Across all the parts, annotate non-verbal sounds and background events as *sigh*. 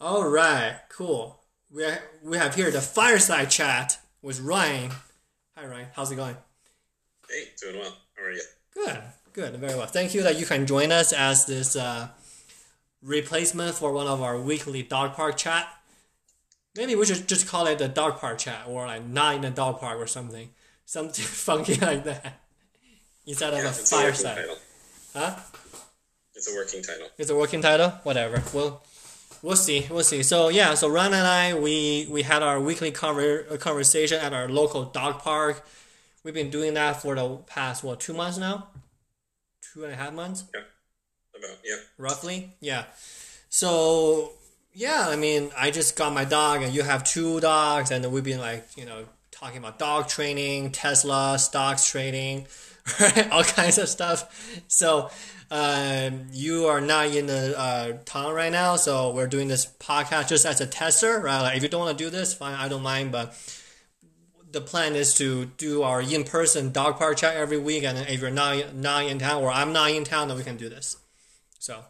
All right, cool. We we have here the fireside chat with Ryan. Hi, Ryan. How's it going? Hey, doing well. How are you? Good, good, very well. Thank you that you can join us as this uh, replacement for one of our weekly dog park chat. Maybe we should just call it the dog park chat or like not in the dog park or something, something *laughs* funky like that instead of Yeah, a it's a fireside. title. Huh? It's a working title. It's a working title. Whatever. We'll we'll see. We'll see. So yeah. So Ryan and I we we had our weekly conver- conversation at our local dog park. We've been doing that for the past what two months now, two and a half months Yeah. About yeah. roughly. Yeah. So yeah, I mean, I just got my dog, and you have two dogs, and we've been like, you know, talking about dog training, Tesla, stocks trading, *laughs* all kinds of stuff. So um, you are not in the uh, town right now, so we're doing this podcast just as a tester, right? Like, if you don't want to do this, fine, I don't mind, but the plan is to do our in-person dog park chat every week, and if you're not not in town or I'm not in town, then we can do this. So,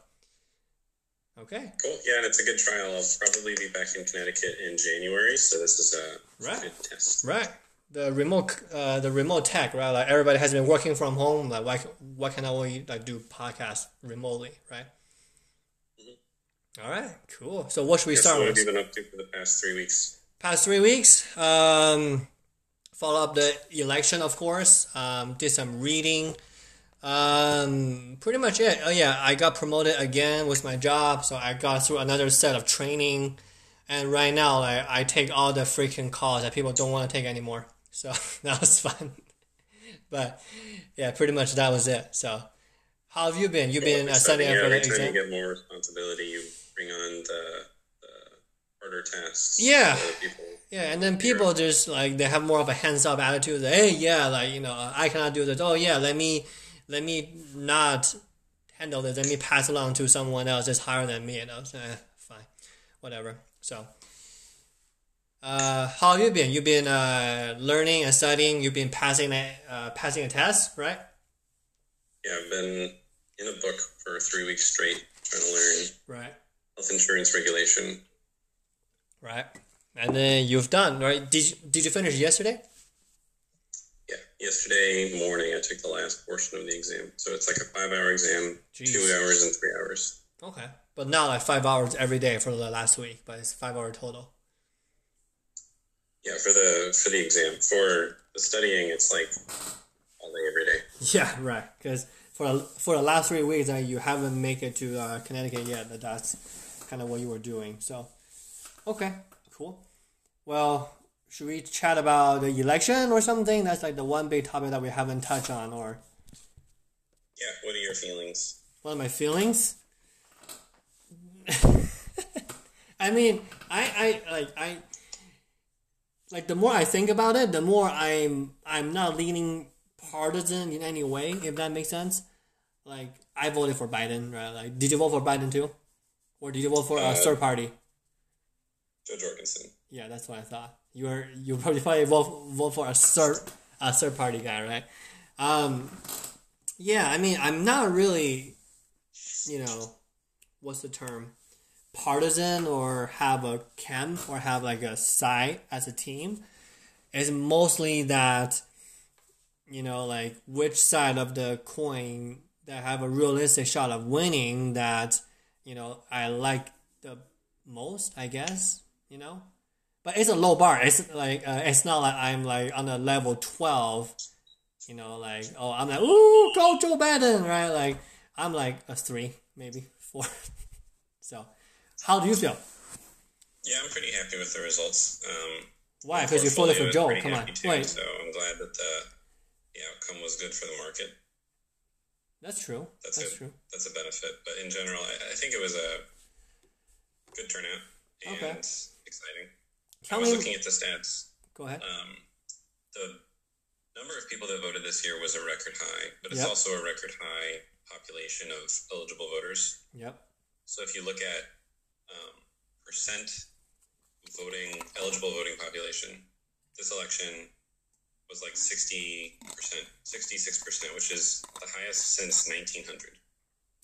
okay, Cool. Yeah, and it's a good trial. I'll probably be back in Connecticut in January, so this is a Right. good test. right. The remote, uh, the remote tech, right? Like everybody has been working from home. Like, why, why can I only like do podcasts remotely, right? All right, cool. So, what should we start so what with? have you been up to for the past three weeks? past three weeks. Um, follow up the election, of course. Um, did some reading. Um, pretty much it. Oh yeah, I got promoted again with my job, so I got through another set of training, and right now like, I take all the freaking calls that people don't want to take anymore. So *laughs* that was fun. but yeah, pretty much that was it. So how have you been? You've been uh, studying for the exam. you get more responsibility, you bring on the, the harder tasks. Yeah. for other people. Yeah, and then people just like they have more of a hands up attitude. Like, hey, yeah, like you know, I cannot do this. Oh yeah, let me let me not handle this. Let me pass along to someone else that's higher than me. You know, so, eh, fine, whatever. So, uh, how have you been? You've been uh, learning and studying. You've been passing a uh, passing a test, right? Yeah, I've been in a book for three weeks straight, trying to learn Right, health insurance regulation. right. And then you've done right. Did you, did you finish yesterday? Yeah, yesterday morning I took the last portion of the exam. So it's like a five hour exam, Jeez. two hours and three hours. Okay, but not like five hours every day for the last week, but it's five hour total. Yeah, for the for the exam. For the studying, it's like all day, every day. *laughs* Yeah, right. Because for for the last three weeks, uh, you haven't make it to uh, Connecticut yet. But that's kind of what you were doing. So, okay, cool. Well, should we chat about the election or something? That's like the one big topic that we haven't touched on. Or Yeah, what are your feelings? what are my feelings. *laughs* I mean, I, I like I like the more I think about it, the more I'm I'm not leaning partisan in any way, if that makes sense. Like I voted for Biden, right? Like, did you vote for Biden too, or did you vote for a Uh, third party? Jo Jorgensen. Yeah, that's what I thought. You were you *laughs* probably probably vote vote for a third a third party guy, right? Um, yeah, I mean, I'm not really, you know, what's the term, partisan or have a camp or have like a side as a team. It's mostly that, you know, like which side of the coin that have a realistic shot of winning that, you know, I like the most, I guess, you know but it's a low bar. It's like uh, it's not like I'm like on a level twelve, you know, like oh I'm like ooh go Joe Biden, right? Like I'm like a three, maybe four. *laughs* so, how do you feel? Yeah, I'm pretty happy with the results. Um, Why? Because you voted for Joe. Come on, too, wait, So I'm glad that the, the outcome was good for the market. that's true. That's, That's a, true. That's a benefit. But in general, I, I think it was a good turnout and Okay. exciting. Tell I was me. looking at the stats. Go ahead. Um, the number of people that voted this year was a record high, but it's Yep. also a record high population of eligible voters. Yep. So if you look at um, percent voting eligible voting population, this election was like sixty percent, sixty six percent, which is the highest since nineteen hundred.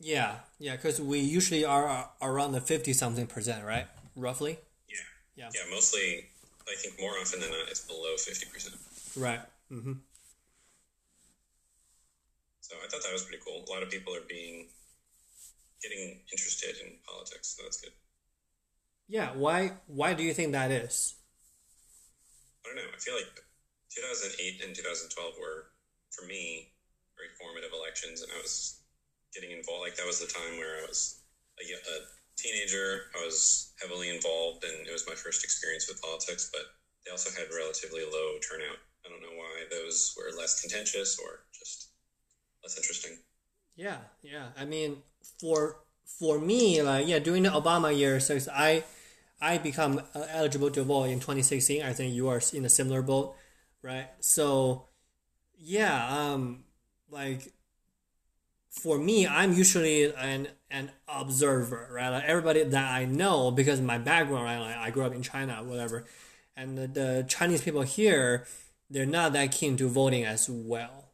Yeah, yeah. Because we usually are uh, around the fifty something percent, right? roughly. Yeah. Yeah. Yeah, mostly, I think more often than not, it's below 50%. Right. Mm-hmm. So I thought that was pretty cool. A lot of people are being, getting interested in politics, so that's good. Yeah. Why? Why do you think that is? I don't know. I feel like 2008 and 2012 were, for me, very formative elections, and I was getting involved. Like that was the time where I was a, a teenager. I was heavily involved, and it was my first experience with politics. But they also had relatively low turnout. I don't know why those were less contentious or just less interesting. Yeah, yeah. I mean, for for me, like yeah, during the Obama years, so I I become uh, eligible to vote in 2016. I think you are in a similar boat, right? So yeah, um, like for me, I'm usually an an observer, right? Like everybody that I know because my background, right? Like I grew up in China, whatever, and the, the Chinese people here, they're not that keen to voting as well.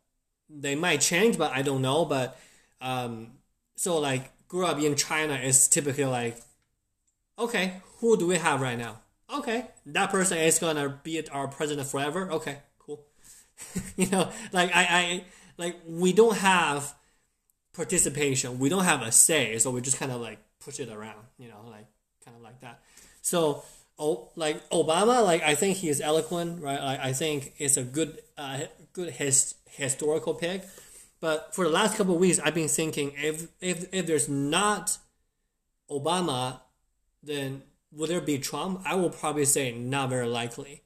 They might change, but I don't know. But um, so like grew up in China is typically like, okay, who do we have right now? Okay, that person is gonna be our president forever. Okay, cool. *laughs* you know, like I, I like we don't have participation. We don't have a say, so we just kind of like push it around. You know, like kind of like that. So oh, like Obama, like I think he is eloquent, right? I think it's a good, uh, good his, historical pick. But for the last couple of weeks, I've been thinking if if if there's not Obama, then would there be Trump? I will probably say not very likely,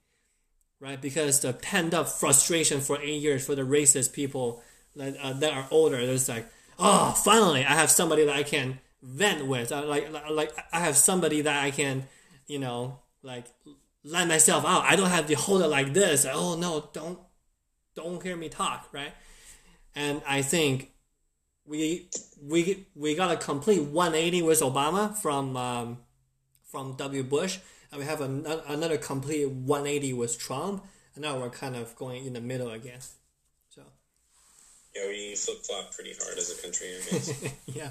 right? Because the pent up frustration for eight years for the racist people that uh, that are older, it's like, oh, finally, I have somebody that I can vent with. I, like like I have somebody that I can, you know, like let myself out. I don't have to hold it like this. Oh no, don't don't hear me talk, right? And I think we we we got a complete 180 with Obama from um, from W. Bush, and we have an, another complete 180 with Trump, and now we're kind of going in the middle again. So Yeah, we flip flop pretty hard as a country, I guess. *laughs* yeah,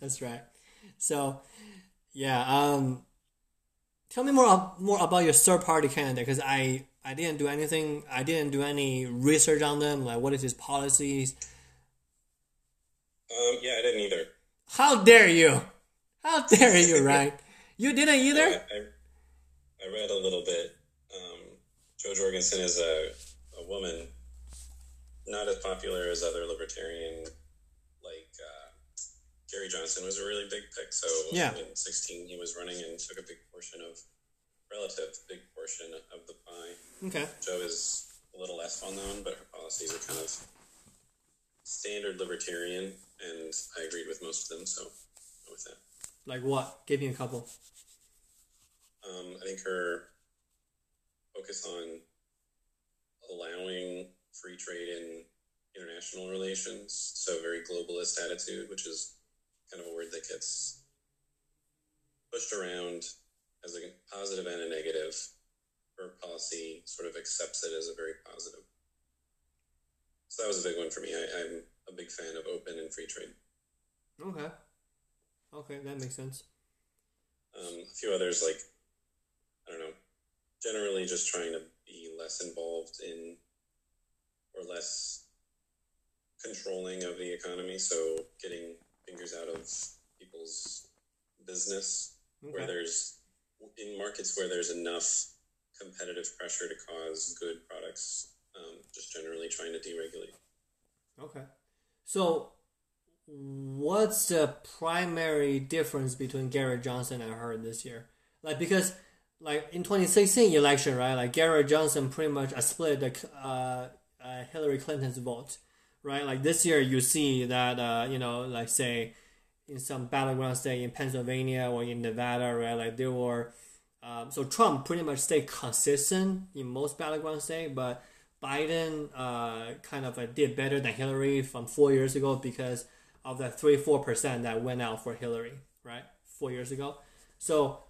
that's right. So yeah, um, tell me more more about your third party candidate because I I didn't do anything. I didn't do any research on them. Like, what is his policies? um, yeah, I didn't either. How dare you? How dare you, *laughs* right? You didn't either? I, I read a little bit. Um, Jo Jorgensen is a, a woman, not as popular as other libertarian, like uh, Gary Johnson was a really big pick. So Yeah. in 16, he was running and took a big portion of, relative big portion of the pie. Okay. Jo is a little less well known, but her policies are kind of standard libertarian, and I agreed with most of them. So go with that. Like what? Give me a couple. Um, I think her focus on allowing free trade in international relations, so very globalist attitude, which is kind of a word that gets pushed around as a positive and a negative. Her policy sort of accepts it as a very positive. So that was a big one for me. I, I'm a big fan of open and free trade. Okay. Okay, that makes sense. Um, a few others, like, I don't know, generally just trying to be less involved in or less controlling of the economy. So getting fingers out of people's business where there's, in markets where there's enough competitive pressure to cause good products, um, just generally trying to deregulate. Okay. So, what's the primary difference between Garrett Johnson and her this year? Like, because, like, in 2016 election, right, like, Garrett Johnson pretty much uh, split the uh, uh, Hillary Clinton's vote, right? Like, this year you see that, uh, you know, like, say, in some battleground state in Pennsylvania or in Nevada, right, like, there were, um, so Trump pretty much stayed consistent in most battleground state, but Biden uh, kind of uh, did better than Hillary from four years ago because of that three four percent that went out for Hillary, right? Four years ago. So,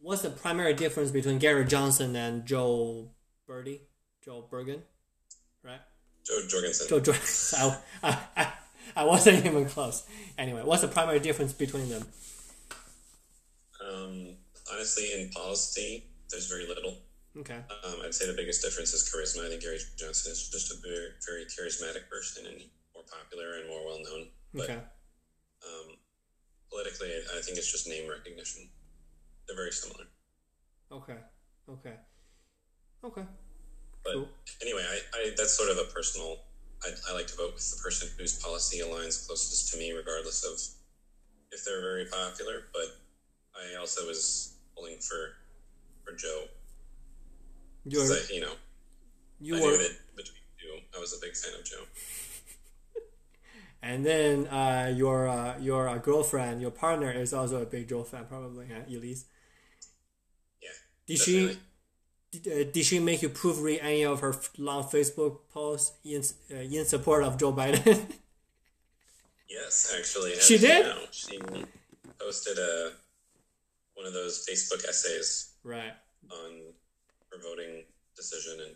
what's the primary difference between Gary Johnson and Joe Birdie, Joe Bergen, right? Jo Jorgensen. Joe Jordan. *laughs* I, I, I, I wasn't *laughs* even close. Anyway, what's the primary difference between them? Um, honestly, in policy, there's very little. Okay. Um, I'd say the biggest difference is charisma. I think Gary Johnson is just a very, very charismatic person and more popular and more well known. But Okay. um, politically, I I think it's just name recognition. They're very similar. Okay. Okay. Okay. But Cool. anyway, I, I that's sort of a personal. I, I like to vote with the person whose policy aligns closest to me, regardless of if they're very popular. But I also was pulling for for Joe. You're I, you know, you I were knew that between you, I was a big fan of Joe. *laughs* and then uh, your uh, your uh, girlfriend, your partner is also a big Joe fan, probably. Huh? Elise. Yeah. Did definitely. she did, uh, did she make you proofread any of her long Facebook posts in uh, in support of Joe Biden? *laughs* Yes, actually. She did? she posted a one of those Facebook essays right. on her voting decision and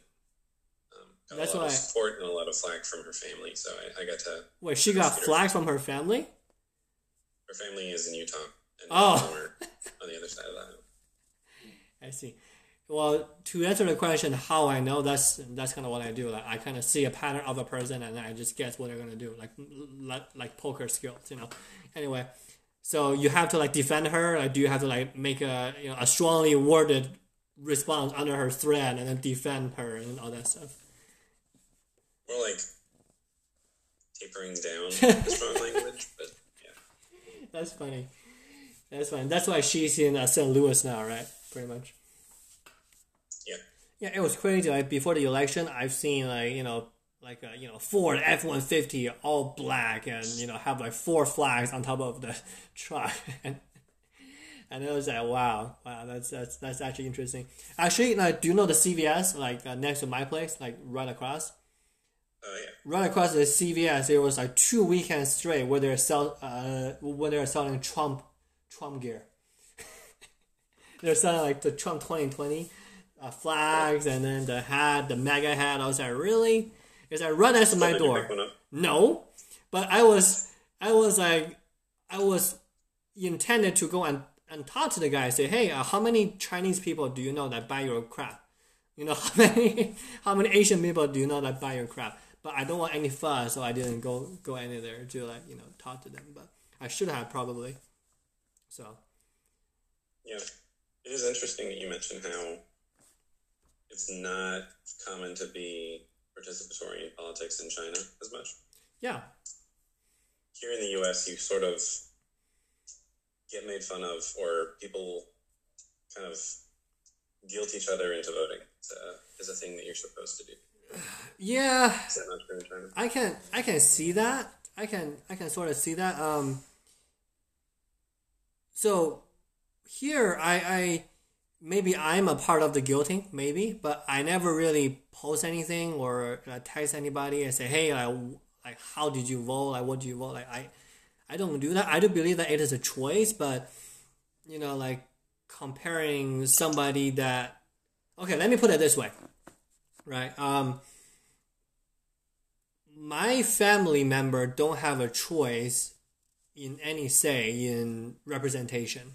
um, got That's a lot why- of support and a lot of flack from her family. So I, I got to. Wait, she got flack from her family. Her family is in Utah, and Oh. *laughs* on the other side of that. I see. Well, to answer the question, how I know that's that's kind of what I do. Like I kind of see a pattern of a person, and I just guess what they're gonna do, like like like poker skills, you know. Anyway, so you have to like defend her. Like, do you have to like make a you know a strongly worded response under her threat, and then defend her and all that stuff? More like tapering down *laughs* strong language, but yeah. That's funny. That's fine. That's why she's in uh, St. Louis now, right? Pretty much. Yeah. It was crazy. Like before the election, I've seen like you know like a you know Ford F one fifty all black and you know have like four flags on top of the *laughs* truck and. And it was like, wow, wow, that's that's that's actually interesting. Actually, like, do you know the CVS like uh, next to my place, like right across? Oh yeah. right across the CVS, there was like two weekends straight where they're sell uh where they're selling Trump Trump gear. *laughs* they're selling like the Trump twenty twenty uh, flags and then the hat, the MAGA hat. I was like, really? Like right next to my door. pick one up? No, but I was I was like I was intended to go and and talk to the guy. Say, hey, uh, how many Chinese people do you know that buy your crap? You know *laughs* how many how many Asian people do you know that buy your crap? But I don't want any fuss, so I didn't go go any there to like you know talk to them. But I should have probably. So Yeah. It is interesting that you mentioned how it's not common to be participatory in politics in China as much. yeah, Here in the US, you sort of get made fun of, or people kind of guilt each other into voting. It's a, is a thing that you're supposed to do. *sighs* yeah. Is that not true in China? I can I can see that. I can I can sort of see that. Um. So here I I maybe I'm a part of the guilting maybe, but I never really post anything or uh, text anybody and say hey like, like how did you vote like what do you vote like I I don't do that. I do believe that it is a choice, but you know like comparing somebody that okay let me put it this way right um my family member don't have a choice in any say in representation,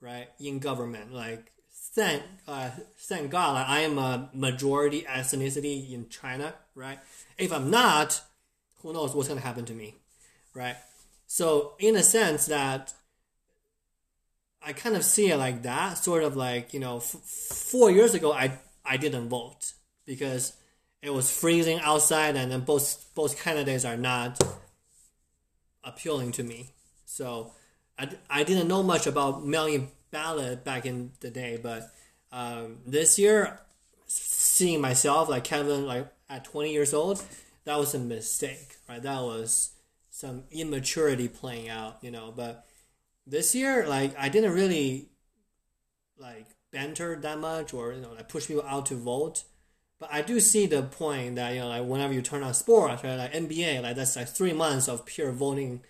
right? In government, like thank uh, thank God, like, I am a majority ethnicity in China, right? If I'm not, who knows what's gonna happen to me, right? So in a sense that I kind of see it like that, sort of like you know, f- four years ago I I didn't vote because it was freezing outside, and then both both candidates are not appealing to me. So I, I didn't know much about mailing ballot back in the day, but um, this year, seeing myself like Keven like at twenty years old, that was a mistake, right? That was some immaturity playing out, you know. But this year, like I didn't really like banter that much or you know like push people out to vote. But I do see the point that you know, like whenever you turn on sports, right, like NBA, like that's like three months of pure voting,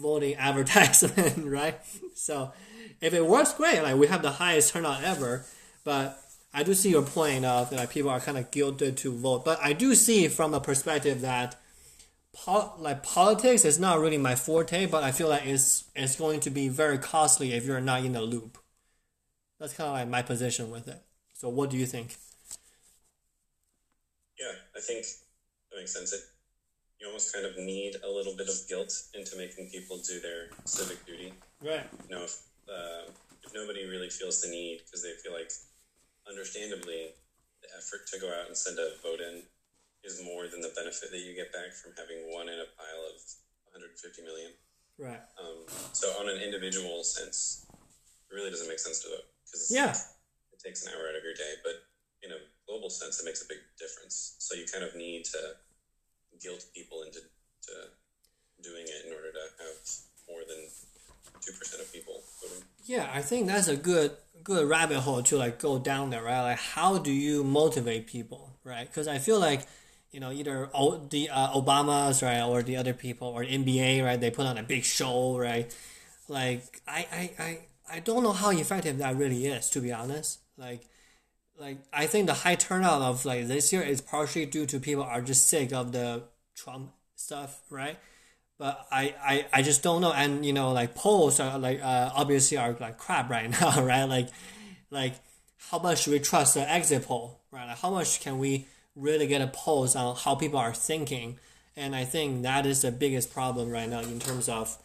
voting *laughs* advertisement, *laughs* right? So if it works, great. Like we have the highest turnout ever. But I do see your point of like people are kind of guilted to vote. But I do see from a perspective that, pol- like politics is not really my forte. But I feel like it's it's going to be very costly if you're not in the loop, That's kind of like my position with it. So, what do you think? Yeah, I think that makes sense. It, you almost kind of need a little bit of guilt into making people do their civic duty. Right. You know, if, uh, if nobody really feels the need because they feel like, understandably, the effort to go out and send a vote in is more than the benefit that you get back from having one in a pile of 150 million. Right. Um, so, on an individual sense, it really doesn't make sense to vote because Yeah. it takes an hour out of your day. But in a global sense, it makes a big difference. So, you kind of need to guilt people into to doing it in order to have more than two percent of people voting. Yeah, I think that's a good good rabbit hole to like go down there, right? Like, how do you motivate people, right? Because I feel like you know either o- the uh, Obamas, right, or the other people, or NBA, right? They put on a big show, right? Like, I I I, I don't know how effective that really is, to be honest. Like. Like I think the high turnout of like this year is partially due to people are just sick of the Trump stuff, right? But I, I, I just don't know. And you know, like polls are like uh, obviously are like crap right *laughs* now, right? Like, like how much should we trust the exit poll, right? Like how much can we really get a pulse on how people are thinking? And I think that is the biggest problem right now in terms of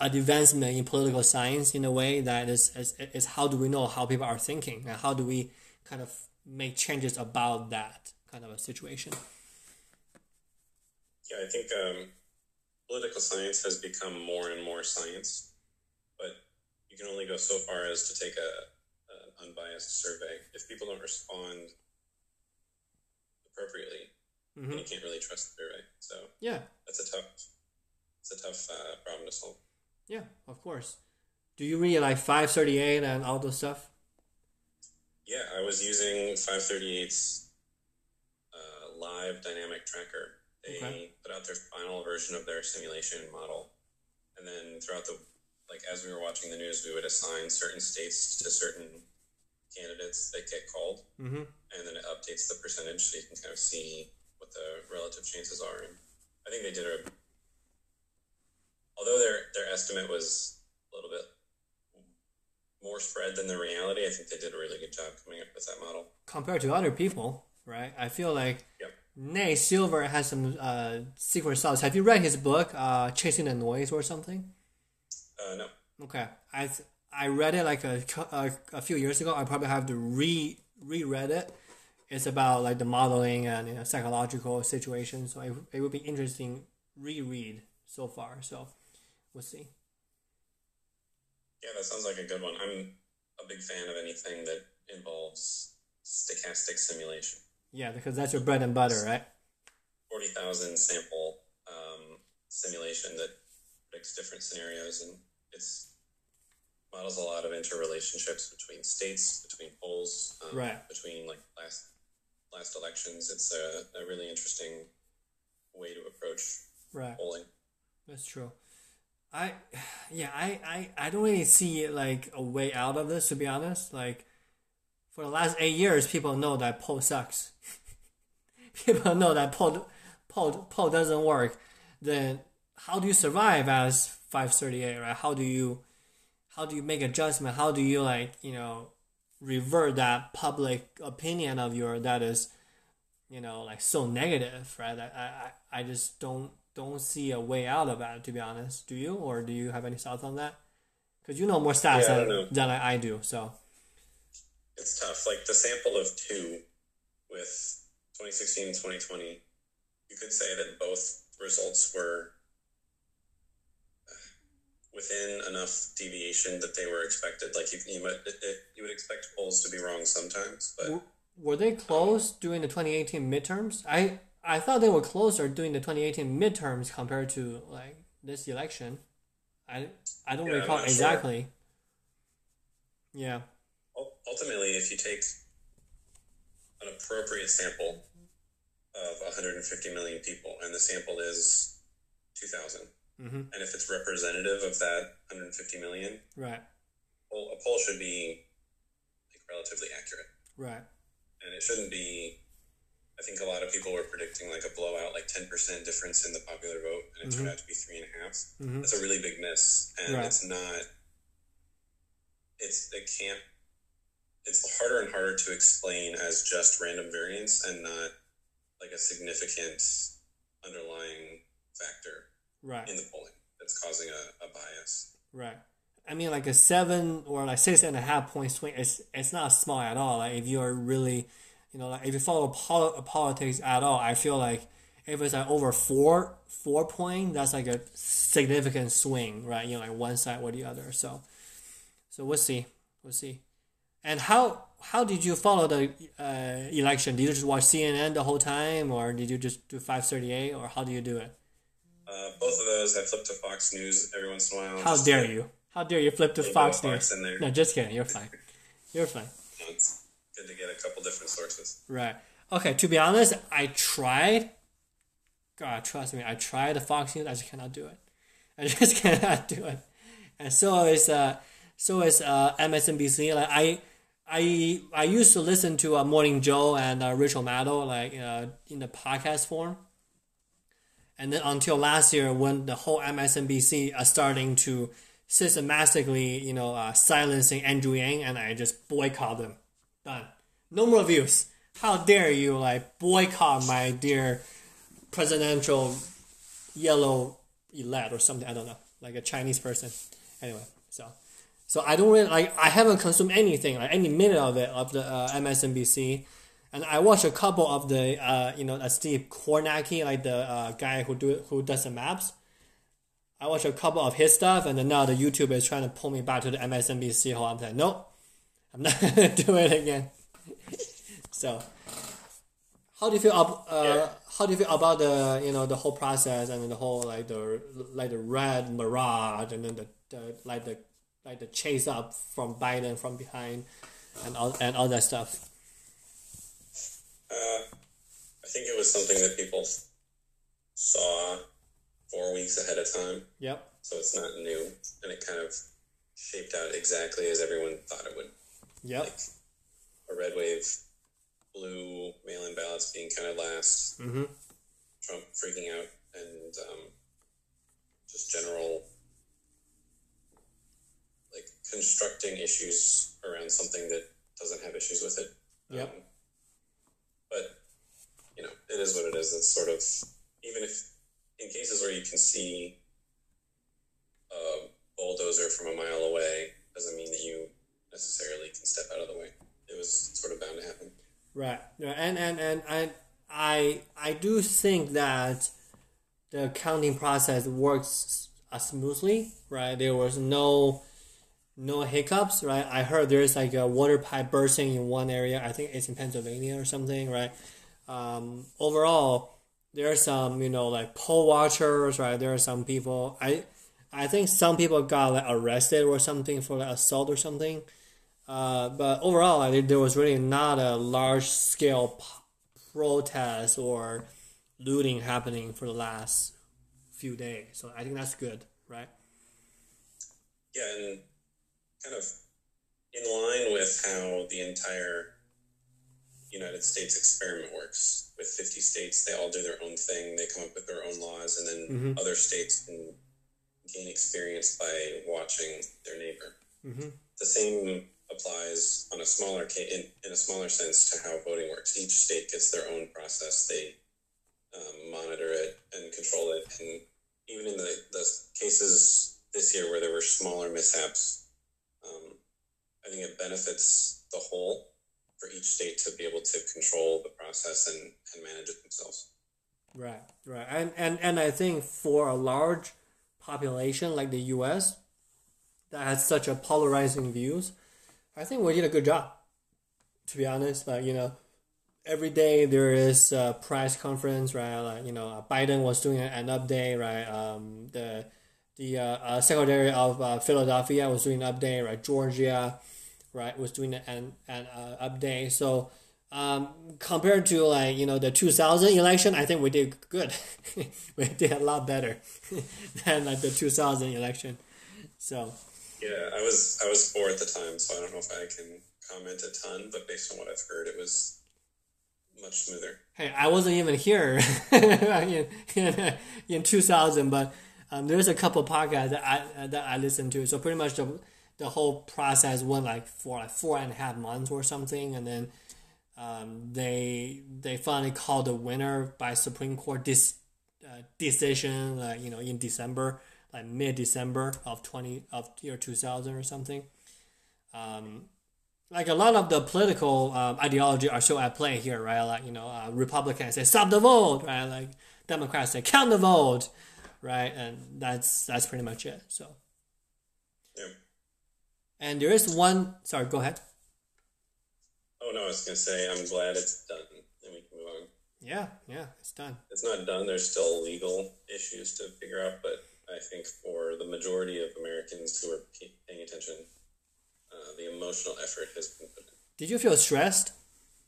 advancement in political science. In a way that is is, is how do we know how people are thinking and how do we kind of make changes about that kind of a situation? Yeah, I think um, political science has become more and more science, but you can only go so far as to take a, an unbiased survey. If people don't respond appropriately, Mhm. then you can't really trust the survey. So Yeah, that's a tough, it's a tough uh, problem to solve. Yeah, of course. Do you read like 538 and all those stuff? Yeah, I was using 538's uh, live dynamic tracker. They Okay. put out their final version of their simulation model, and then throughout the like as we were watching the news, we would assign certain states to certain candidates that get called, Mm-hmm. and then it updates the percentage so you can kind of see what the relative chances are. And I think they did a although their their estimate was a little bit more spread than the reality, I think they did a really good job coming up with that model. Compared to other people, right? I feel like Nate Silver has some uh, secret sauce. Have you read his book, uh, Chasing the Noise or something? Uh, no. Okay, I I read it like a, a, a few years ago. I probably have to re reread it. It's about like the modeling and you know, psychological situations. So it, it would be interesting reread so far. So we'll see. Yeah, that sounds like a good one. I'm a big fan of anything that involves stochastic simulation. Yeah, because that's your bread and butter, right? 40,000 sample um, simulation that predicts different scenarios and it's models a lot of interrelationships between states, between polls, um, Right. between like last last elections. It's a, a really interesting way to approach Right. polling. That's true. I, *sighs* yeah, I, I, I don't really see like a way out of this. To be honest, like for the last eight years, people know that poll sucks. *laughs* people know that poll, poll, poll doesn't work. Then how do you survive as five thirty eight? Right? How do you, how do you make adjustment? How do you like you know revert that public opinion of your that is you know like so negative right i i, I just don't don't see a way out of that to be honest do you or do you have any thoughts on that because you know more stats Yeah, than, than I do so It's tough. Like the sample of two with 2016 and 2020, you could say that both results were uh, within enough deviation that they were expected. Like you, you, might, it, it, you would expect polls to be wrong sometimes, but W- were they close during the 2018 midterms i i thought they were closer during the 2018 midterms compared to like this election i i don't Yeah, recall not sure. exactly yeah ultimately, if you take an appropriate sample of 150 million people, and the sample is 2,000, mm-hmm. and if it's representative of that 150 million, right poll, a poll should be like relatively accurate, right and it shouldn't be. I think a lot of people were predicting like a blowout, like ten percent difference in the popular vote, and it turned out to be three and a half. Mhm. That's a really big miss, and Right. it's not. It's it can't it's harder and harder to explain as just random variance and not like a significant underlying factor right in the polling that's causing a, a bias. right I mean, like a seven or like six and a half point swing, it's it's not small at all. Like if you're really, you know, like if you follow pol- politics at all, I feel like if it's like over four four point, that's like a significant swing, right? You know, like one side or the other. So, so we'll see, we'll see. And how how did you follow the uh, election? Did you just watch CNN the whole time, or did you just do five thirty eight, or how do you do it? Uh, both of those, I flip to Fox News every once in a while. How dare you? How dare you flip to Fox Fox News? No, just kidding. You're fine. *laughs* You're fine. It's good to get a couple different sources. Right. Okay. To be honest, I tried. God, trust me, I tried the Fox News. I just cannot do it. *laughs* I just cannot do it. And so is uh, so is uh, MSNBC. Like I, I, I used to listen to uh, Morning Joe and uh, Rachel Maddow like uh, in the podcast form. And then until last year, when the whole MSNBC are starting to systematically, you know, uh, silencing Andrew Yang, and I just boycott them. Done. No more views. How dare you like boycott my dear presidential yellow elect or something? I don't know, like a Chinese person. Anyway, so so I don't really like. I haven't consumed anything like any minute of it of the uh, MSNBC, and I watched a couple of the uh, you know Steve Kornacki, like the uh, guy who do who does the maps. I watched a couple of his stuff, and then now the YouTube is trying to pull me back to the MSNBC hole. I'm like, nope, I'm not *laughs* gonna do it again. *laughs* so, how do you feel? Up, uh, Yeah. How do you feel about the you know the whole process and then the whole like the like the red mirage and then the, the like the like the chase up from Biden from behind and all and all that stuff. Uh, I think it was something that people saw four weeks ahead of time, Yep. so it's not new, and it kind of shaped out exactly as everyone thought it would. Yep. Like a red wave, blue mail-in ballots being counted last, Mm-hmm. Trump freaking out, and um, just general constructing issues around something that doesn't have issues with it. Yep. Um, but you know, it is what it is. It's sort of even if in cases where you can see a bulldozer from a mile away doesn't mean that you necessarily can step out of the way. It was sort of bound to happen. Right. Yeah, and and and I I I do think that the counting process works uh, smoothly. Right. There was no no hiccups. Right. I heard there's like a water pipe bursting in one area. I think it's in Pennsylvania or something. Right. Um, overall, there are some you know like poll watchers. Right. There are some people. I I think some people got like arrested or something for like assault or something. Uh, but overall, I think there was really not a large scale protest or looting happening for the last few days. So I think that's good, right? Yeah, and kind of in line with how the entire United States experiment works. With 50 states, they all do their own thing, they come up with their own laws, and then Mhm. other states can gain experience by watching their neighbor. Mm-hmm. The same applies on a smaller in, in a smaller sense to how voting works. Each state gets their own process. They um, monitor it and control it. And even in the, the cases this year where there were smaller mishaps, I think it benefits the whole for each state to be able to control the process and, and manage it themselves. Right, right, and and and I think for a large population like the U.S. that has such a polarizing views, I think we did a good job. To be honest, like you know, every day there is a press conference, right? Like you know, Biden was doing an update, right? Um, the the uh, uh, Secretary of uh, Philadelphia was doing an update, right? Georgia, right, was doing an an uh, update. So um, compared to like you know the 2000 election, I think we did good. *laughs* we did a lot better *laughs* than like the 2000 election. So Yeah, I was I was four at the time, so I don't know if I can comment a ton, but based on what I've heard, it was much smoother. hey, I wasn't even here *laughs* in, in, in 2000, but um, there's a couple podcasts that I that I listened to. So pretty much the the whole process went like for like four and a half months or something, and then um, they they finally called the winner by Supreme Court this uh, decision, like you know, in December, like mid December of twenty of year two thousand or something. Um, like a lot of the political um, ideology are still at play here, right? Like you know, uh, Republicans say stop the vote, right? Like Democrats say count the vote, right? And that's that's pretty much it. So. Yeah. And there is one. Sorry, go ahead. Oh no, I was gonna say I'm glad it's done, and we can move on. Yeah, yeah, it's done. It's not done. There's still legal issues to figure out, but I think for the majority of Americans who are paying attention, uh, the emotional effort has been put in. Did you feel stressed,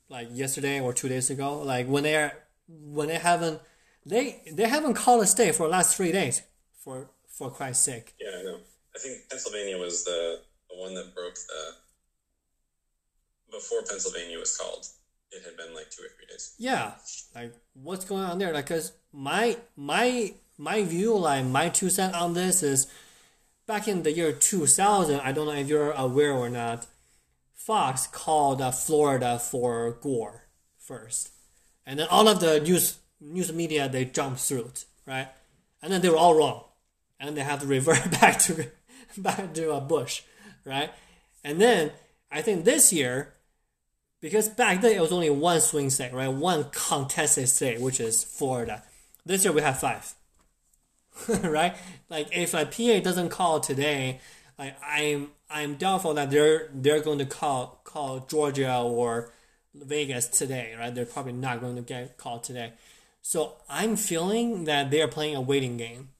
like yesterday or two days ago? Like when they're when they haven't they they haven't called a stay for the last three days. For for Christ's sake. Yeah, I know. I think Pennsylvania was the one that broke the. Before Pennsylvania was called, it had been like two or three days. Yeah, like what's going on there? Like, cause my my my view, like my two cent on this is, back in the year two thousand. I don't know if you're aware or not. Fox called uh, Florida for Gore first, and then all of the news news media they jumped through it, right? And then they were all wrong, and they have to revert *laughs* back to back to uh, Bush, right? And then I think this year, because back then it was only one swing state, right? One contested state, which is Florida. This year we have five, *laughs* right? Like if a PA doesn't call today, like I'm I'm doubtful that they're they're going to call call Georgia or Vegas today, right? They're probably not going to get called today. So I'm feeling that they're playing a waiting game.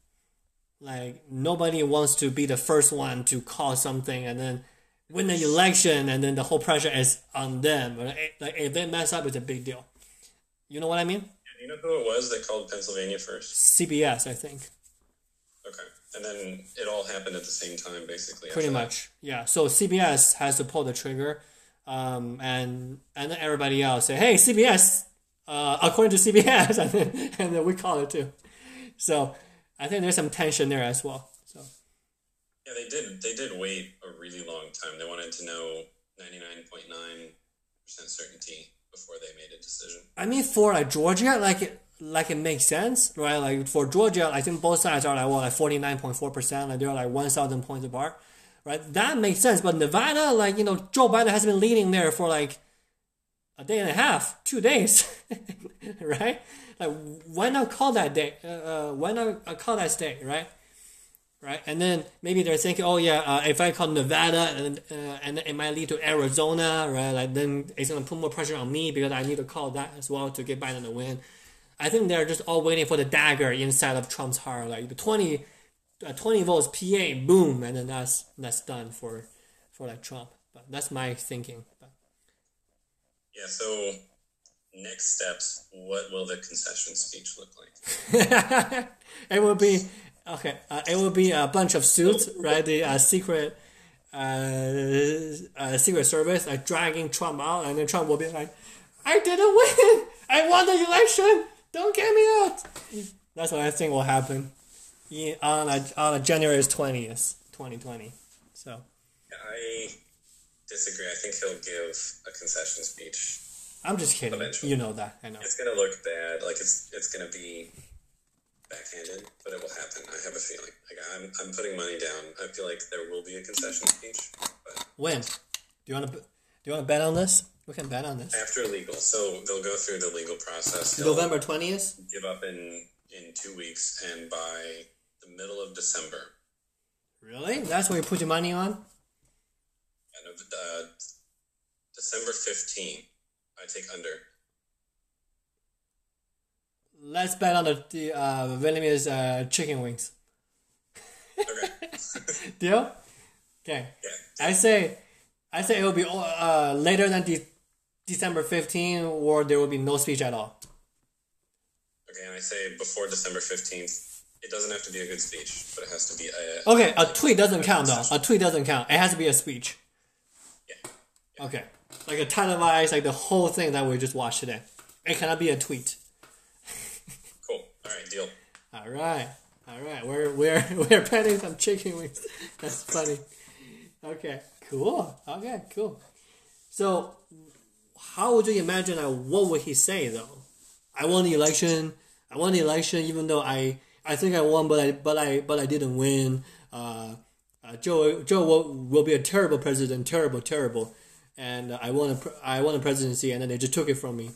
Like nobody wants to be the first one to call something and then win the election, and then the whole pressure is on them. Like if they mess up, it's a big deal. You know what I mean? Yeah, You know who it was that called Pennsylvania first? CBS, I think. Okay, and then it all happened at the same time, basically. Pretty after that. much, yeah. So CBS has to pull the trigger, um, and and then everybody else say, "Hey, CBS, uh, according to CBS," *laughs* and then, and then we call it too. So I think there's some tension there as well. So Yeah, they did. They did wait a really long time. They wanted to know ninety nine point nine percent certainty before they made a decision. I mean, for like Georgia, like it, like it makes sense, right? Like for Georgia, I think both sides are like what, like forty nine point four percent, like they're like one thousand points apart, right? That makes sense. But Nevada, like you know, Joe Biden has been leading there for like a day and a half, two days, *laughs* right? Like why not call that day? Uh, uh, why not uh, call that state, right? Right, and then maybe they're thinking, oh yeah, uh, if I call Nevada, and uh, and it might lead to Arizona, right? Like then it's gonna put more pressure on me because I need to call that as well to get Biden to win. I think they're just all waiting for the dagger inside of Trump's heart, like the 20, uh, 20 votes PA, boom, and then that's that's done for for like Trump. But that's my thinking. Yeah. So next steps. What will the concession speech look like? *laughs* it will be okay. Uh, it will be a bunch of suits, right? The uh, secret, uh, uh, secret service, like dragging Trump out, and then Trump will be like, "I didn't win. I won the election. Don't get me out." That's what I think will happen. Yeah, on a, on a January twentieth, twenty twenty. So I disagree. I think he'll give a concession speech. I'm just kidding. Eventually. You know that. I know. It's gonna look bad. Like it's it's gonna be backhanded, but it will happen. I have a feeling. Like I'm I'm putting money down. I feel like there will be a concession speech, but When? Do you want to? Do you want to bet on this? We can bet on this. after legal. So they'll go through the legal process. November twentieth. give up in in two weeks, and by the middle of December, Really? That's what you put your money on? And of uh, December fifteenth, I take under. Let's bet on the, the uh, Vietnamese uh, chicken wings. Okay. *laughs* Deal? Okay. yeah. I say, I say it will be uh, later than de- December 15, or there will be no speech at all. Okay, and I say before December fifteenth. It doesn't have to be a good speech, but it has to be a. Okay, a tweet doesn't count though. A tweet doesn't count. It has to be a speech. Okay. Like a televised, like the whole thing that we just watched today. It cannot be a tweet. *laughs* Cool. All right, deal. All right, all right. We're we're *laughs* we're petting some chicken wings. *laughs* That's funny. okay, cool. Okay, cool. So, how would you imagine? Like, what would he say though? I won the election. I won the election, even though I I think I won, but I but I but I didn't win. Uh, uh, Joe Joe will, will be a terrible president, terrible, terrible, and uh, I won a I won a presidency, and then they just took it from me.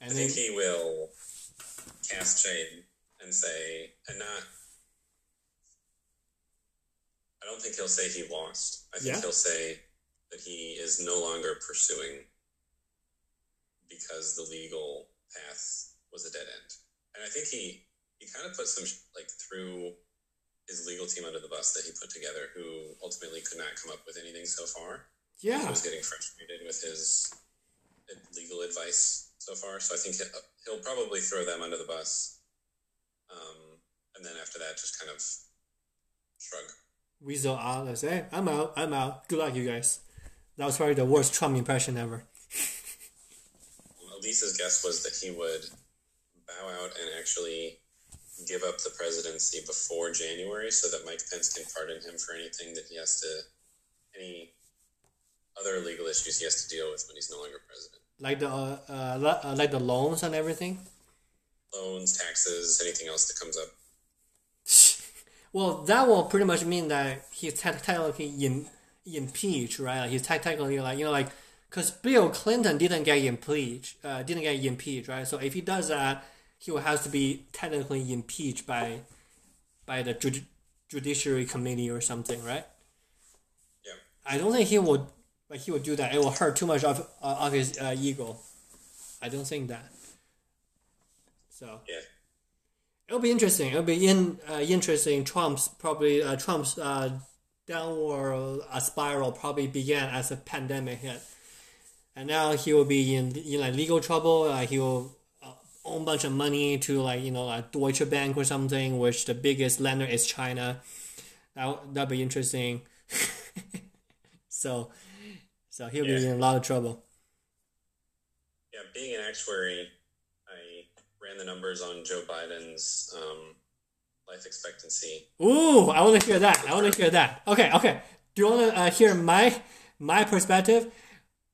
And I think he will cast shade and say, and not. I don't think he'll say he lost. I think yeah. he'll say that he is no longer pursuing because the legal path was a dead end. And I think he he kind of put some like through his legal team under the bus that he put together, who ultimately could not come up with anything so far. Yeah, he was getting frustrated with his legal advice so far. So I think he'll probably throw them under the bus, um, and then after that, just kind of shrug. Weasel out and say, "I'm out. I'm out. Good luck, you guys." That was probably the worst Trump impression ever. *laughs* Elise's guess was that he would bow out and actually give up the presidency before January so that Mike Pence can pardon him for anything that he has to, any other legal issues he has to deal with when he's no longer president. Like the uh, uh, like the loans and everything. Loans, taxes, anything else that comes up. *laughs* Well, that will pretty much mean that he's technically in, impeached, right? Like he's technically like you know like because Bill Clinton didn't get impeached, uh, didn't get impeached, right? So if he does that, he will have to be technically impeached by by the judi- judiciary committee or something, right? Yeah. I don't think he would like he would do that. It will hurt too much of uh, of his uh, ego. I don't think that. So. Yeah. It'll be interesting. It'll be in uh, interesting. Trump's probably uh, Trump's uh, downward uh, spiral probably began as a pandemic hit, and now he will be in in like legal trouble. Uh, he will own a bunch of money to like you know like Deutsche Bank or something, which the biggest lender is China. That that'd be interesting. *laughs* so, so he'll yeah. be in a lot of trouble. Yeah, being an actuary, I ran the numbers on Joe Biden's um, life expectancy. Ooh, I want to hear that. I want to hear that. Okay, okay. Do you want to uh, hear my my perspective?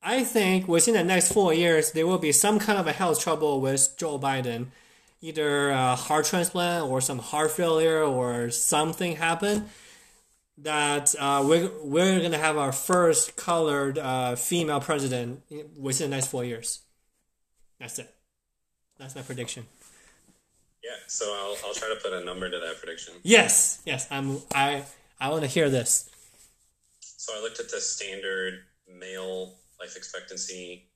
I think within the next four years, there will be some kind of a health trouble with Joe Biden. Either a heart transplant or some heart failure or something happen that uh, we're, we're going to have our first colored uh, female president within the next four years. That's it. That's my prediction. Yeah, so I'll, I'll try to put a number to that prediction. Yes, yes, I'm I I want to hear this. So I looked at the standard male life expectancy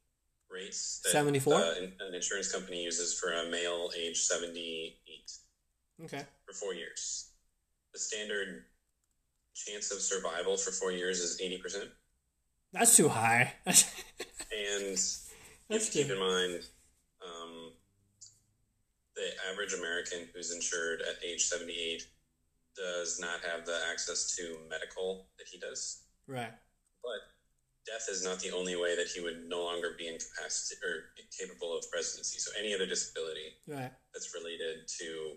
rates that 74? Uh, an insurance company uses for a male age 78. Okay. For four years. The standard chance of survival for four years is 80%. That's too high. *laughs* and That's you keep in mind um, the average American who's insured at age 78 does not have the access to medical that he does. Right. But death is not the only way that he would no longer be incapacitated or capable of presidency. So any other disability right. that's related to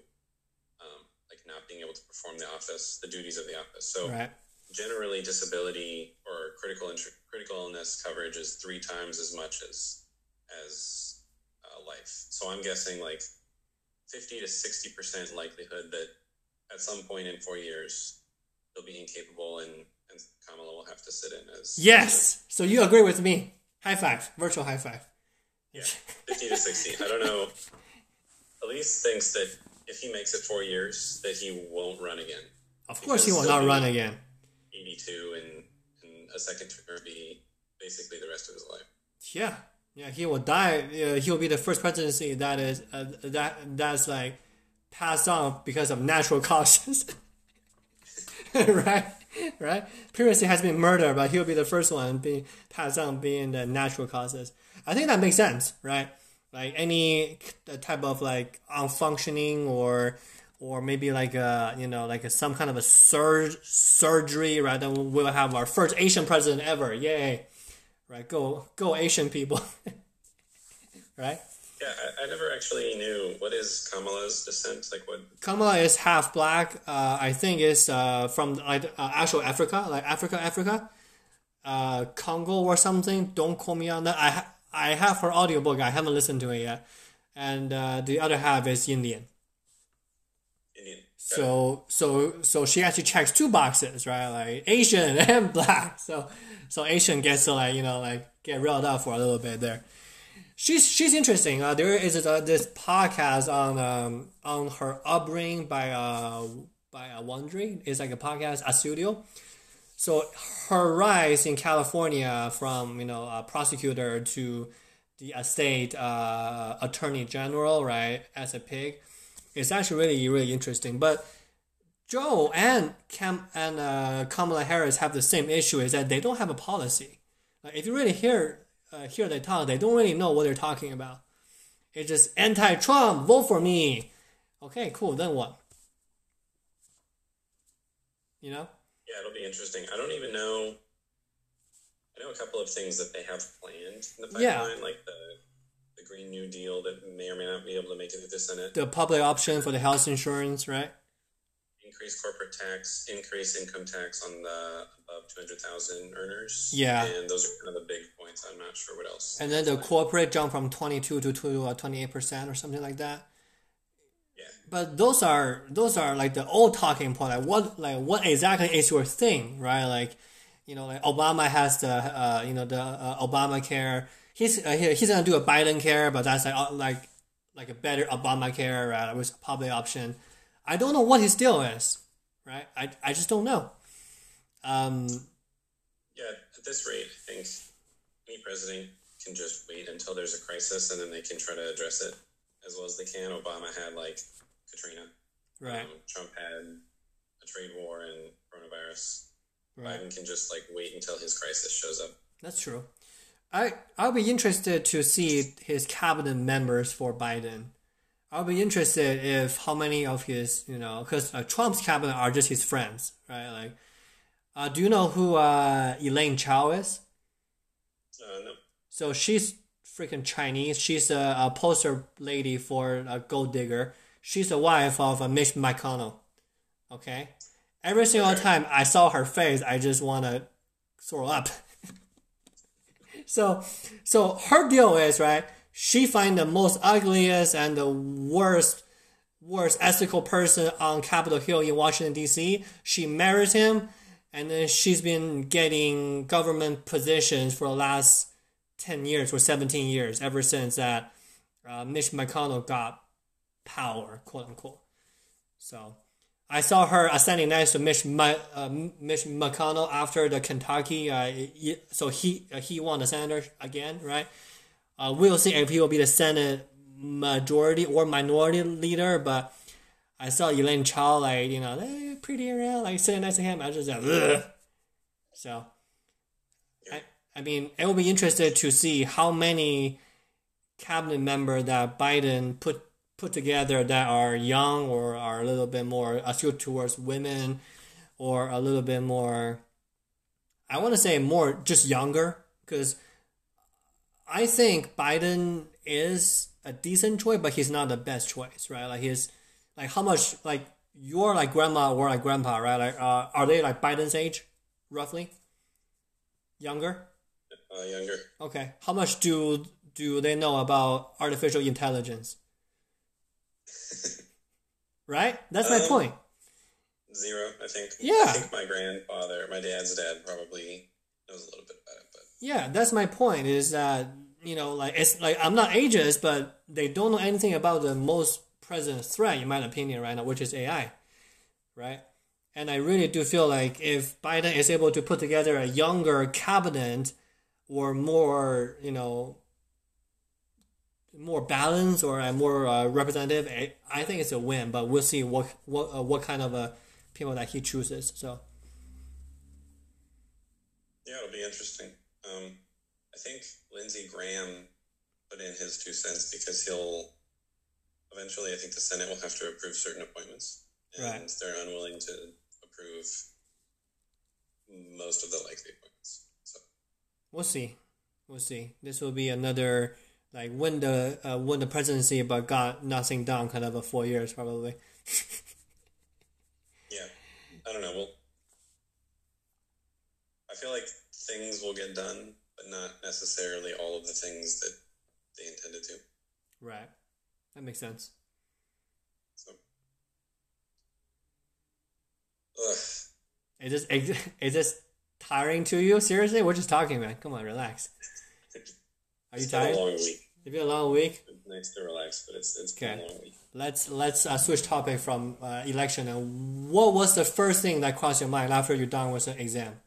um, like not being able to perform the office, the duties of the office. So right. generally, disability or critical critical illness coverage is three times as much as as uh, life. So I'm guessing like fifty to sixty percent likelihood that at some point in four years he'll be incapable and and Kamala will have to sit in as. Yes. So you agree with me? High five. Virtual high five. Yeah, fifty to sixty. I don't know. Elise thinks that if he makes it four years, that he won't run again. Of course, he will not run again. Eighty-two and, and a second term be basically the rest of his life. Yeah, yeah, he will die. Uh, he will be the first presidency that is uh, that that's like passed on because of natural *laughs* causes. *laughs* right? *laughs* right? Previously has been murder, but he'll be the first one being passed on being the natural causes. I think that makes sense, right? Like any type of like unfunctioning or or maybe like a you know like a, some kind of a sur- surgery, right? Then we'll have our first Asian president ever. Yay! Right? Go go Asian people, *laughs* right? Yeah, I, I never actually knew what is Kamala's descent. Like what? Kamala is half black. Uh, I think is uh, from like uh, actual Africa, like Africa, Africa, uh, Congo or something. Don't call me on that. I ha- I have her audiobook. I haven't listened to it yet, and uh, the other half is Indian. Indian. So so so she actually checks two boxes, right? Like Asian *laughs* and black. So so Asian gets to like you know like get reeled up for a little bit there. She's she's interesting. Uh, there is uh, this podcast on um on her upbringing by uh by uh, Wondery. It's like a podcast, a studio. So her rise in California from you know a prosecutor to the state uh, attorney general, right, as a pig, is actually really really interesting. But Joe and Cam and uh, Kamala Harris have the same issue is that they don't have a policy. Like if you really hear uh, hear they talk, they don't really know what they're talking about. It's just anti-Trump, vote for me. Okay, cool. Then what? You know? Yeah, it'll be interesting. I don't even know. I know a couple of things that they have planned in the pipeline, Yeah. like the the Green New Deal that may or may not be able to make it to the Senate. The public option for the health insurance, right? Increase corporate tax, increase income tax on the above two hundred thousand earners. Yeah. and those are kind of the big points. I'm not sure what else. And then the corporate jump from 22 to to uh, 28% or something like that. yeah, But those are those are like the old talking point. Like what like what exactly is your thing, right? Like you know, like Obama has the uh, you know the uh, Obamacare. He's uh, he, he's gonna do a Biden care, but that's like uh, like like a better Obamacare uh, with public option. I don't know what his deal is, right? I, I just don't know. Um, yeah. At this rate, I think any president can just wait until there's a crisis and then they can try to address it as well as they can. Obama had like Katrina. right, Um, Trump had a trade war and coronavirus. right. Biden can just like wait until his crisis shows up. That's true. I I'll be interested to see his cabinet members for Biden. I'll be interested if how many of his you know because uh, Trump's cabinet are just his friends, right? Like, uh, do you know who uh, Elaine Chao is? Uh, no, So she's freaking Chinese. She's a, a poster lady for a gold digger. She's the wife of uh, Mitch McConnell. Okay, every single time I saw her face, I just want to throw up. *laughs* so, so her deal is right. She find the most ugliest and the worst, worst ethical person on Capitol Hill in Washington D.C. She marries him, and then she's been getting government positions for the last 10 years or 17 years ever since that uh, Mitch McConnell got power, quote unquote. So I saw her uh, standing next to Mitch, uh, Mitch McConnell after the Kentucky. Uh, so he uh, he won the Senate again, right? Uh, we'll see if he will be the Senate majority or minority leader, but I saw Elaine Chao like you know eh, pretty around like sitting next to him. I just Ugh. so. I, I mean, it will be interested to see how many cabinet member that Biden put put together that are young or are a little bit more astute towards women or a little bit more I want to say more just younger because I think Biden is a decent choice but he's not the best choice right like he's like how much like you're like grandma or like grandpa right like uh, are they like Biden's age roughly younger uh, younger. Okay. How much do do they know about artificial intelligence? *laughs* right? That's my Um, point. Zero, I think. Yeah. I think my grandfather, my dad's dad, probably knows a little bit about it, Yeah, that's my point is that, you know, like it's like I'm not ageist, but they don't know anything about the most present threat in my opinion right now, which is AI. Right? And I really do feel like if Biden is able to put together a younger cabinet or more, you know, more balanced or a more uh, representative, I, think it's a win. But we'll see what what uh, what kind of uh, people that he chooses. So yeah, it'll be interesting. Um, I think Lindsey Graham put in his two cents because he'll eventually. I think the Senate will have to approve certain appointments, and Right. they're unwilling to approve most of the likely appointments. So we'll see. We'll see. This will be another like when the uh, win the presidency but got nothing done kind of a four years probably *laughs* Yeah, I don't know. Well, I feel like things will get done, but not necessarily all of the things that they intended to. right. That makes sense. So, ugh. is this is, is this tiring to you? Seriously? We're just talking man. Come on relax. *laughs* Are you It's been tired? a long week. it's been a long week? It's nice to relax, but it's it's been Okay. a long week. let's let's uh, switch topic from uh, election. And what was the first thing that crossed your mind after you're done with the exam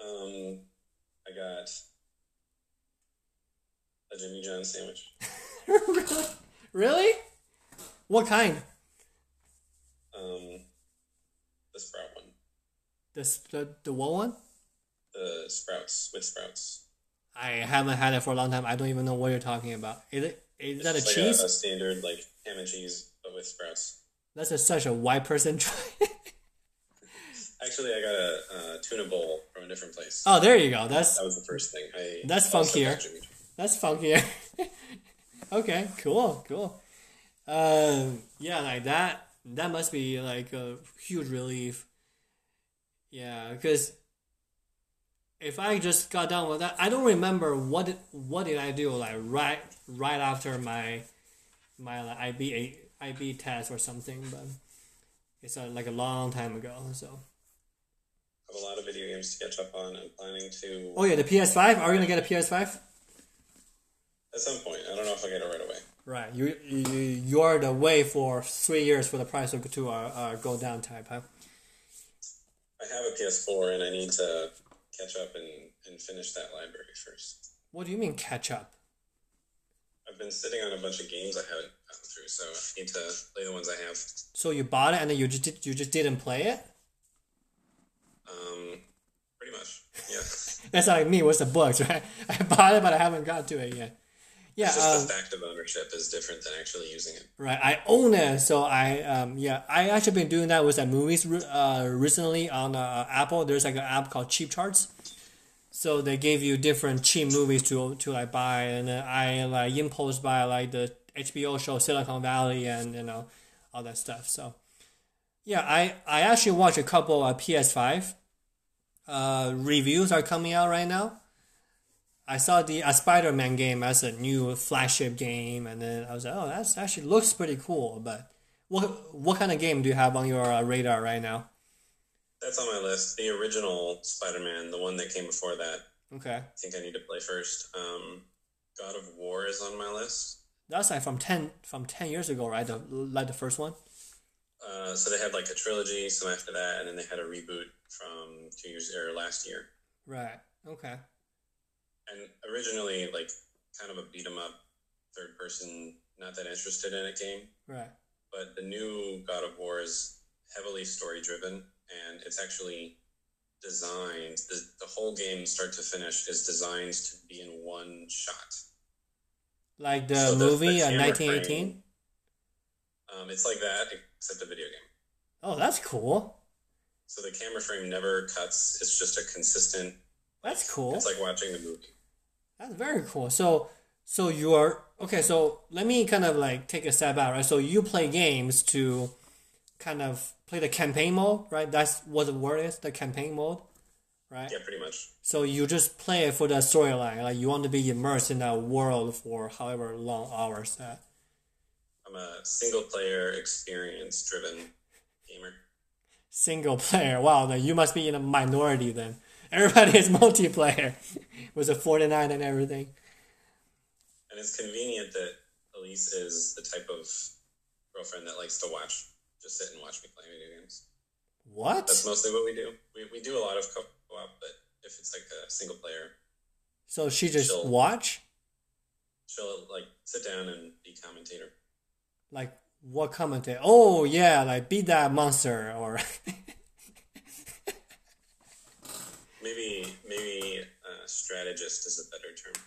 Um, I got a Jimmy John sandwich. *laughs* really? really what kind Um, the sprout one. the, the, the what one The sprouts with sprouts. I haven't had it for a long time. I don't even know what you're talking about. Is it is that a It's like cheese? A, standard like ham and cheese, but with sprouts. That's a, such a white person *laughs* try. Actually, I got a uh, tuna bowl from a different place. oh, there you go. That's That was the first thing. I That's funkier. Got Jimmy John. that's funkier. *laughs* okay, cool, cool. Um, yeah, like that. That must be like a huge relief. Yeah, because if I just got done with that, I don't remember what did, what did I do like right right after my my like, IB IB test or something, but it's uh, like a long time ago. So I have a lot of video games to catch up on. I'm planning to oh yeah, the PS5. Are you gonna get a PS5? At some point. I don't know if I'll get it right away. Right, you you you are the way for three years for the price of to uh, uh, go down type, huh? I have a PS4 and I need to catch up and, and finish that library first. What do you mean catch up? I've been sitting on a bunch of games I haven't gotten through, so I need to play the ones I have. So you bought it and then you just did, you just didn't play it? Um, pretty much, yeah. *laughs* That's like me with the books, right? *laughs* I bought it but I haven't got to it yet. Yeah, It's just um, the fact of ownership is different than actually using it. right. I own it, so I um yeah I actually been doing that with the movies uh recently on uh, Apple. There's like an app called Cheap Charts. So they gave you different cheap movies to to like buy, and then I like impulse buy like the HBO show Silicon Valley and you know all that stuff. So yeah, I I actually watched a couple of PS5 uh, reviews are coming out right now. I saw the a Spider-Man game as a new flagship game, and then I was like, oh, that's actually looks pretty cool. But what what kind of game do you have on your uh, radar right now? That's on my list. The original Spider-Man, the one that came before that, Okay, I think I need to play first. Um, God of War is on my list. that's like from ten from ten years ago, right? The like the first one. Uh, so they had like a trilogy, some after that, and then they had a reboot from two years or last year. Right. Okay. And originally, like kind of a beat 'em up, third person, not that interested in it game. Right. But the new God of War is heavily story driven, and it's actually designed. The, the whole game, start to finish, is designed to be in one shot. Like the So the- the movie uh, 1918. Um, it's like that, except a video game. Oh, that's cool. So the camera frame never cuts. It's just a consistent. That's cool. It's like watching the movie. That's very cool. So, so you are okay. So let me kind of like take a step out, right? So you play games to kind of play the campaign mode, right? That's what the word is, the campaign mode, right? Yeah, pretty much. So you just play it for the storyline, like you want to be immersed in that world for however long hours that. I'm a single player experience driven gamer. Single player. Wow, then you must be in a minority then. Everybody is *laughs* multiplayer Was a 49 and everything. And it's convenient that Elise is the type of girlfriend that likes to watch, just sit and watch me play video games. What? That's mostly what we do. We, we do a lot of co-op, but if it's like a single player, So she just Chill. watch? she'll like sit down and be commentator. Like what commentate? Oh yeah, like beat that monster or *laughs* Maybe maybe uh, strategist is a better term.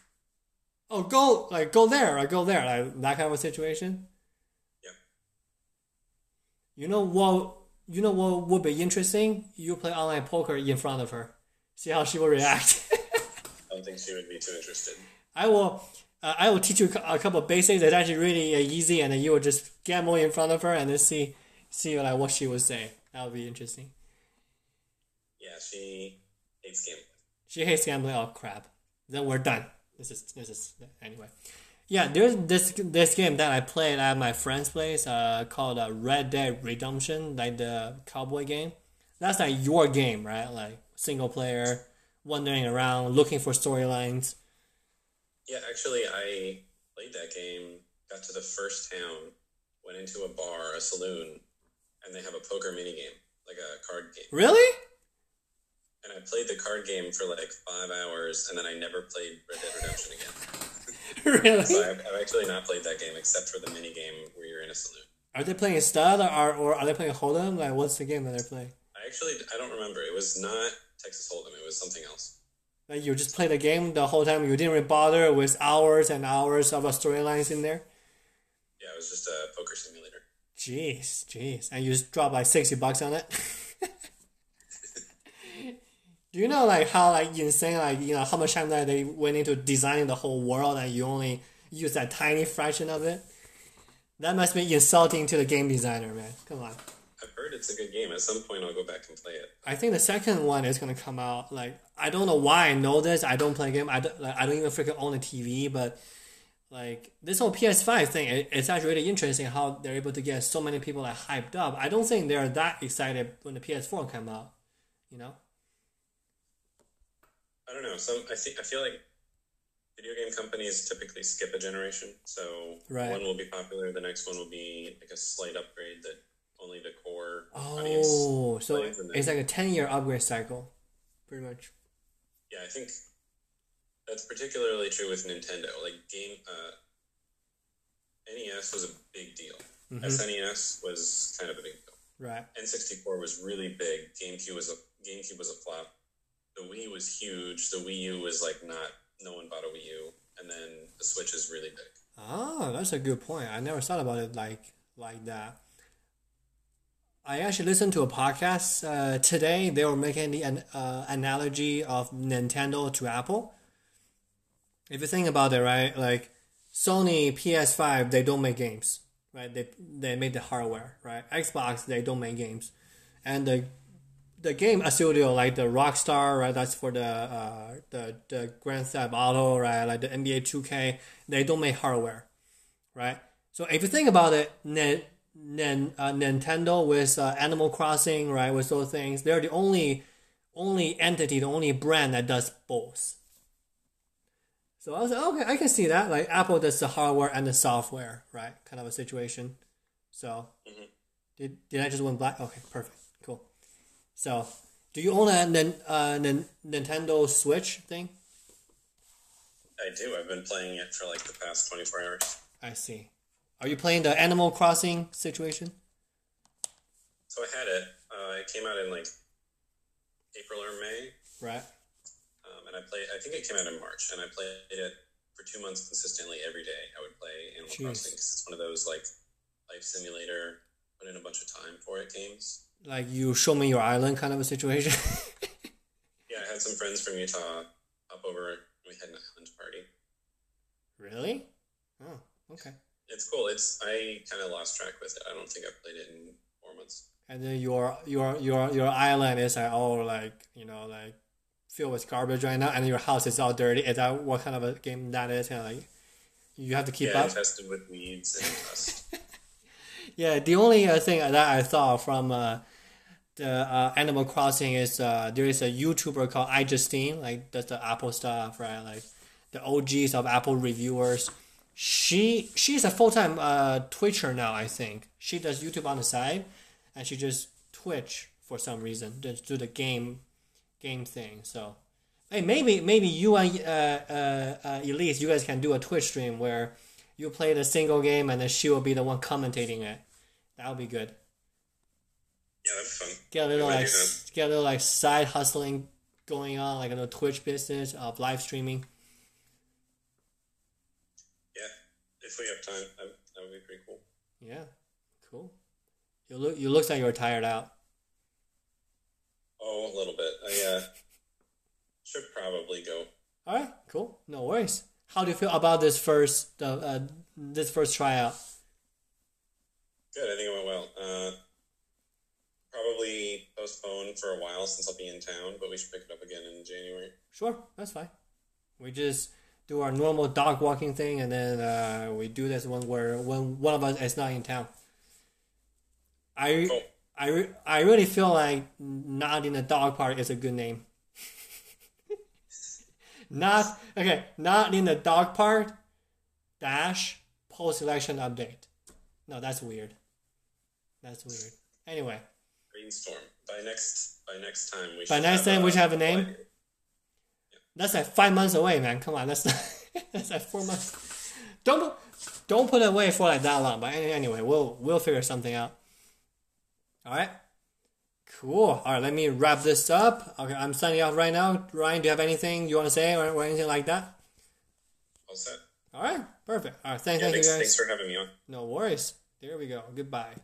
oh go like go there or go there like that kind of a situation. Yeah. You know what? You know what would be interesting? You play online poker in front of her. See how she will react. *laughs* I don't think she would be too interested. I will. Uh, I will teach you a couple of basics. It's actually really uh, easy, and then you will just gamble in front of her and then see see like what she will say. That would be interesting. Yeah, she hates gambling. She hates gambling. Oh crap! Then we're done. This is this is anyway. Yeah, there's this this game that I played at my friend's place. Uh, called uh, Red Dead Redemption, like the cowboy game. That's like your game, right? Like single player, wandering around, looking for storylines. Yeah, actually, I played that game. Got to the first town, went into a bar, a saloon, and they have a poker mini game, like a card game. Really? And I played the card game for like five hours, and then I never played Red Dead Redemption again. *laughs* really? So I've, I've actually not played that game except for the mini game where you're in a saloon. Are they playing stud or or are they playing Hold'em? Like, what's the game that they're playing? I actually I don't remember. It was not Texas Hold'em. It was something else. Like, you just play the game the whole time. You didn't really bother with hours and hours of storylines in there. Yeah, it was just a poker simulator. Jeez, jeez, and you just dropped like sixty bucks on it. *laughs* Do you know like how like insane like you know how much time that they went into designing the whole world and you only use that tiny fraction of it? That must be insulting to the game designer, man. Come on. I've heard it's a good game. At some point, I'll go back and play it. I think the second one is gonna come out. Like I don't know why I know this. I don't play game. I don't. Like, I don't even freaking own a TV. But like this whole PS5 thing, it, it's actually really interesting how they're able to get so many people like hyped up. I don't think they're that excited when the PS4 come out. You know. I don't know. So I think I feel like video game companies typically skip a generation. So Right. one will be popular, the next one will be like a slight upgrade that only the core audience. Oh, so plays, it's like a ten year upgrade cycle, pretty much. Yeah, I think that's particularly true with Nintendo. Like game, uh, NES was a big deal. Mm-hmm. SNES was kind of a big deal. Right. N64 was really big. GameCube was a GameCube was a flop. The Wii was huge. The Wii U was like not. No one bought a Wii U, and then the Switch is really big. Oh, that's a good point. I never thought about it like like that. I actually listened to a podcast uh, today. They were making the uh, analogy of Nintendo to Apple. If you think about it, right, like Sony PS5, they don't make games, right? They they make the hardware, right? Xbox, they don't make games, and the the game studio like the Rockstar, right? That's for the uh, the the Grand Theft Auto, right? Like the NBA Two K, they don't make hardware, right? So if you think about it, Nin, Nin, uh, Nintendo with uh, Animal Crossing, right, with those things, they're the only only entity, the only brand that does both. So I was like, okay, I can see that. Like Apple does the hardware and the software, right? Kind of a situation. So Mhm. did did I just win black? Okay, perfect. So do you own a Nin, uh, Nintendo Switch thing? I do. I've been playing it for like the past 24 hours. I see. Are you playing the Animal Crossing situation? So I had it. Uh, it came out in like April or May, Right. um, and I played. I think it came out in March, and I played it for two months consistently every day. I would play Animal Jeez. Crossing because it's one of those like life simulator, put in a bunch of time for it games. Like you show me your island kind of a situation. *laughs* Yeah, I had some friends from Utah up over. We had an island party. really? Oh, okay. It's cool. It's I kind of lost track with it. I don't think I've played it in four months. And then your your your your island is like all like you know like filled with garbage right now, and your house is all dirty. Is that what kind of a game that is? Of like you have to keep yeah, up. infested with weeds and dust. *laughs* Yeah, the only uh, thing that I saw from uh, the uh, Animal Crossing is uh, there is a YouTuber called iJustine, like does the Apple stuff, right? Like the OGs of Apple reviewers. She she's a full time uh, Twitcher now, I think. She does YouTube on the side, and she just Twitch for some reason, just do the game game thing. So, hey, maybe maybe you and uh, uh, uh, Elise, you guys can do a Twitch stream where you play the single game and then she will be the one commentating it. That would be good. Yeah, that'd be fun. Get a little like get a little like side hustling going on, like a little Twitch business of live streaming. Yeah, if we have time, that, that would be pretty cool. Yeah, cool. You look you looks like you're tired out. Oh, a little bit. I uh, should probably go. All right, cool. No worries. how do you feel about this first uh, uh, this first tryout? Good. I think it went well. Uh, probably postponed for a while since I'll be in town, but we should pick it up again in January. Sure, that's fine. We just do our normal dog walking thing, and then uh, we do this one where when one of us is not in town. I Cool. I, I really feel like not in the dog park is a good name. *laughs* not okay, not in the dog park dash post election update. No, that's weird. That's weird. Anyway, Brainstorm. By next by next time we By next time we should have a flight. name? that's like five months away, man. Come on, that's *laughs* that's like four months. Don't don't put it away for like that long. But anyway, we'll we'll figure something out. All right. Cool. All right, let me wrap this up. Okay, I'm signing off right now. Ryan, do you have anything you want to say or, or anything like that? All set. All right, perfect. All right, thank, Yeah, thank you guys. thanks for having me on. No worries. There we go. Goodbye.